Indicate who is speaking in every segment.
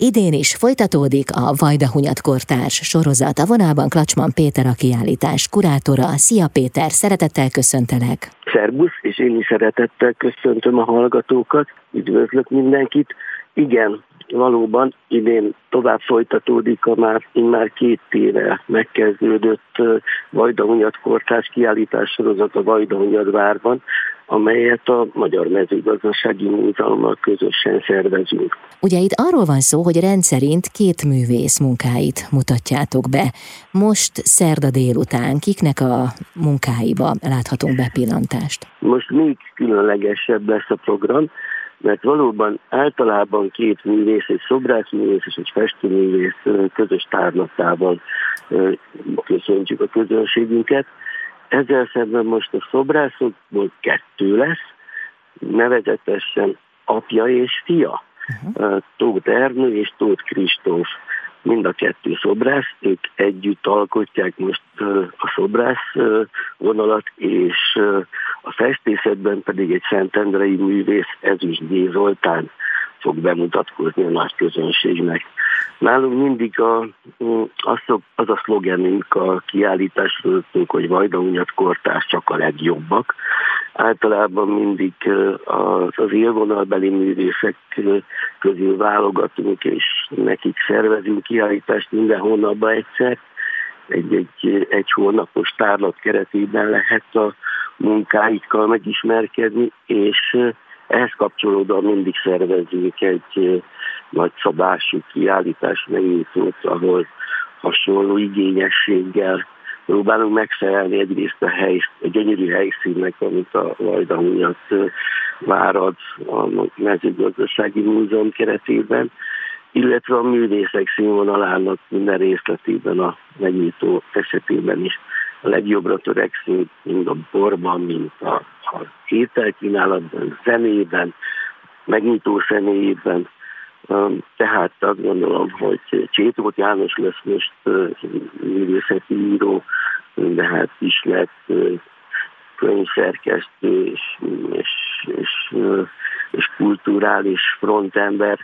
Speaker 1: Idén is folytatódik a Vajda Hunyatkortárs sorozat. A vonalban Klacsman Péter a kiállítás kurátora. Szia Péter, szeretettel köszöntelek!
Speaker 2: Szerbusz, és én is szeretettel köszöntöm a hallgatókat, üdvözlök mindenkit. Igen, valóban idén tovább folytatódik a már, már két éve megkezdődött Vajda Hunyatkortárs kiállítás sorozat a Vajda Hunyadvárban, amelyet a Magyar Mezőgazdasági Múzeummal közösen szervezünk.
Speaker 1: Ugye itt arról van szó, hogy rendszerint két művész munkáit mutatjátok be. Most szerda délután kiknek a munkáiba láthatunk bepillantást?
Speaker 2: Most még különlegesebb lesz a program, mert valóban általában két művész, egy szobrászművész és egy festőművész közös tárlatával köszöntjük a közönségünket. Ezzel szemben most a szobrászokból kettő lesz, nevezetesen apja és fia, uh-huh. Tóth Ernő és Tóth Kristóf. Mind a kettő szobrász, ők együtt alkotják most a szobrász vonalat, és a festészetben pedig egy Szentendrei művész Ezüst G. Zoltán fog bemutatkozni a nagy közönségnek. Nálunk mindig a, az, az a szlogenünk a kiállításról, hogy Vajdahunyat kortás csak a legjobbak. Általában mindig az, az élvonalbeli művészek közül válogatunk, és nekik szervezünk kiállítást minden hónapban egyszer. Egy, egy, egy hónapos tárlat keretében lehet a munkáikkal megismerkedni, és ehhez kapcsolódóan mindig szervezünk egy nagyszabású kiállítás megnyitót, ahol hasonló igényességgel próbálunk megfelelni egyrészt a, hely, a gyönyörű helyszínnek, amit a Vajdahunyat várad a mezőgazdasági múzeum keretében, illetve a művészek színvonalának minden részletében a megnyitó esetében is a legjobbra törekszünk, mind a borban, mint a, a ételkínálatban, zenében, megnyitó személyében. Tehát azt gondolom, hogy Csétót János lesz most művészeti író, de hát ismert könyvszerkesztő és, és, és, és kulturális frontember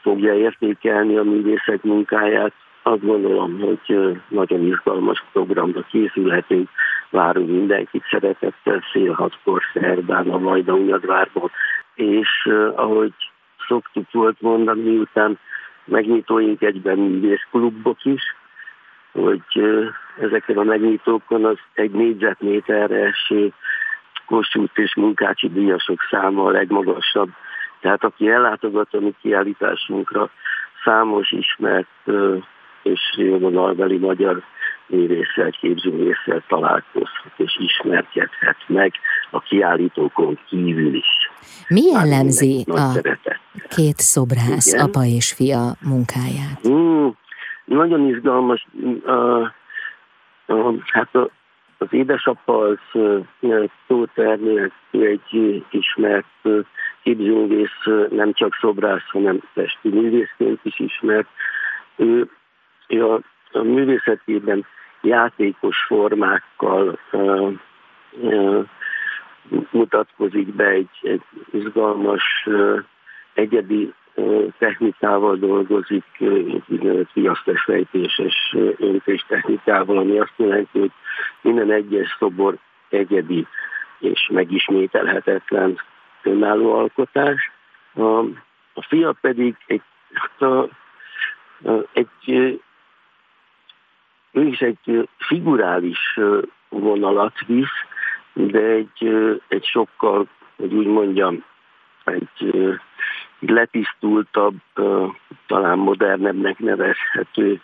Speaker 2: fogja értékelni a művészek munkáját, azt gondolom, hogy nagyon izgalmas programra készülhetünk. Várunk mindenkit szeretettel fél hatkor szerdán a Vajda Unyadvárban. És ahogy szoktuk volt mondani, miután megnyitóink egyben művészklubok is, hogy ezeken a megnyitókon az egy négyzetméterre eső Kossuth és Munkácsi díjasok száma a legmagasabb. Tehát aki ellátogat a mi kiállításunkra, számos ismert és vonalbeli magyar művésszel, képzőművésszel találkozhat és ismerkedhet meg a kiállítókon kívül is.
Speaker 1: Mi jellemzi a két szobrász, Igen? apa és fia munkáját?
Speaker 2: Mm, nagyon izgalmas. Uh, uh, hát a, az édesapa az Tóth Ernő, egy ismert képzőművész, nem csak szobrász, hanem festő művészként is ismert. Ő a, a művészetében játékos formákkal uh, uh, mutatkozik be egy, egy izgalmas, uh, egyedi technikával dolgozik, úgynevezett viasztesfejtéses öntés technikával, ami azt jelenti, hogy minden egyes szobor egyedi és megismételhetetlen önálló alkotás. A, a fia pedig egy, hát a, egy ő is egy figurális vonalat visz, de egy, egy sokkal, hogy úgy mondjam, egy letisztultabb, talán modernebbnek nevezhető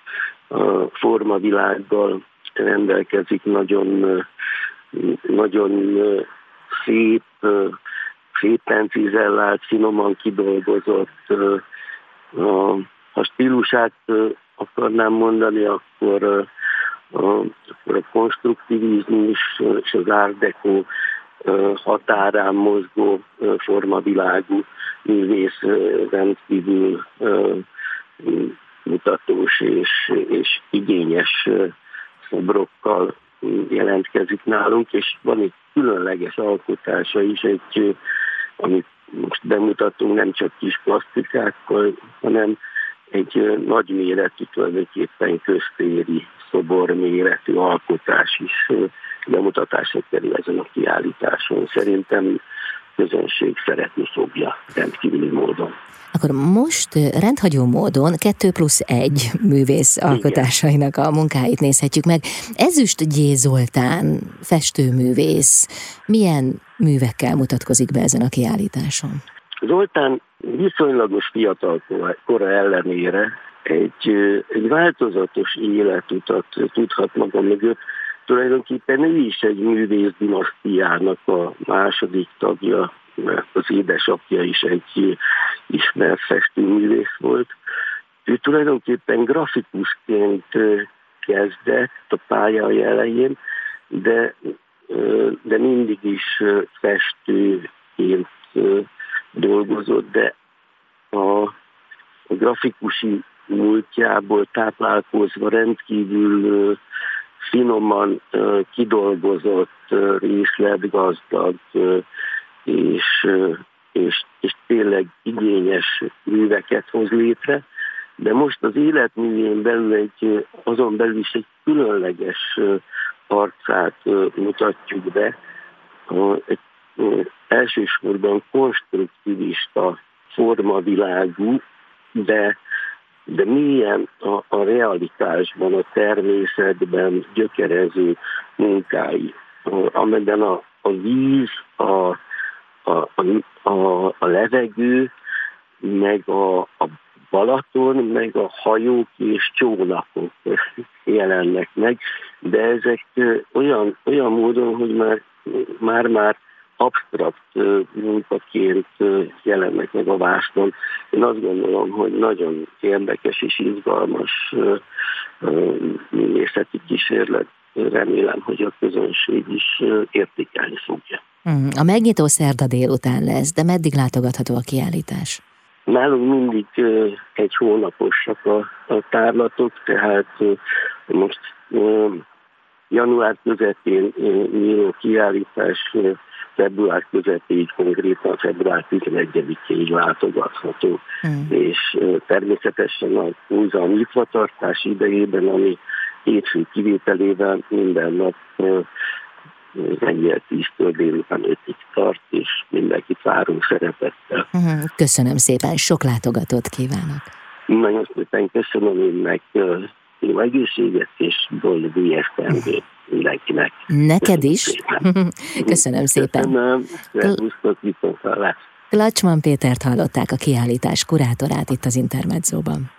Speaker 2: formavilággal rendelkezik, nagyon, nagyon szép, szépen cizellált, finoman kidolgozott, a, a stílusát akarnám mondani, akkor a, konstruktivizmus és az deco határán mozgó formavilágú művész rendkívül mutatós és, és igényes szobrokkal jelentkezik nálunk, és van egy különleges alkotása is, egy, amit most bemutatunk nem csak kis plastikákkal, hanem egy nagy méretű, tulajdonképpen köztéri szoborméretű alkotás is bemutatásra kerül ezen a kiállításon. Szerintem közönség szeretni fogja rendkívüli módon.
Speaker 1: Akkor most rendhagyó módon 2 plusz 1 művész alkotásainak a munkáit nézhetjük meg. Ezüst G. Zoltán, festőművész, milyen művekkel mutatkozik be ezen a kiállításon?
Speaker 2: Zoltán viszonylagos fiatal kora ellenére egy, egy változatos életutat tudhat maga mögött. Tulajdonképpen ő is egy művész dinasztiának a második tagja, mert az édesapja is egy ismert festőművész volt. Ő tulajdonképpen grafikusként kezdett a pályai elején, de, de mindig is festőként dolgozott, de a, a grafikusi múltjából táplálkozva rendkívül finoman kidolgozott, részletgazdag és, és, és tényleg igényes műveket hoz létre, de most az életművén belül egy, azon belül is egy különleges arcát mutatjuk be, egy elsősorban konstruktivista formavilágú, de, de milyen a, a realitásban, a természetben gyökerező munkái, amelyben a, a víz, a, a, a, a levegő, meg a, a Balaton, meg a hajók és csónakok jelennek meg, de ezek olyan, olyan módon, hogy már már-már absztrakt munkaként jelennek meg a vásznon. Én azt gondolom, hogy nagyon érdekes és izgalmas művészeti kísérlet. Remélem, hogy a közönség is értékelni fogja.
Speaker 1: Hmm, a megnyitó szerda délután lesz, de meddig látogatható a kiállítás?
Speaker 2: Nálunk mindig egy hónaposak a, a tárlatok, tehát most január közepén nyíló kiállítás február közepéig, konkrétan február 11-ig látogatható. Mm. És természetesen a múzeum nyitvatartás idejében, ami hétfő kivételével minden nap reggel 10-től délután 5-ig tart, és mindenkit várunk szeretettel.
Speaker 1: Mhm. Köszönöm szépen, sok látogatót kívánok!
Speaker 2: Nagyon szépen köszönöm önnek jó egészséget és boldog új esztendőt mindenkinek.
Speaker 1: Neked is. Köszönöm szépen.
Speaker 2: Köszönöm. Szervusztok,
Speaker 1: Klacsman Pétert hallották a kiállítás kurátorát itt az Intermedzóban.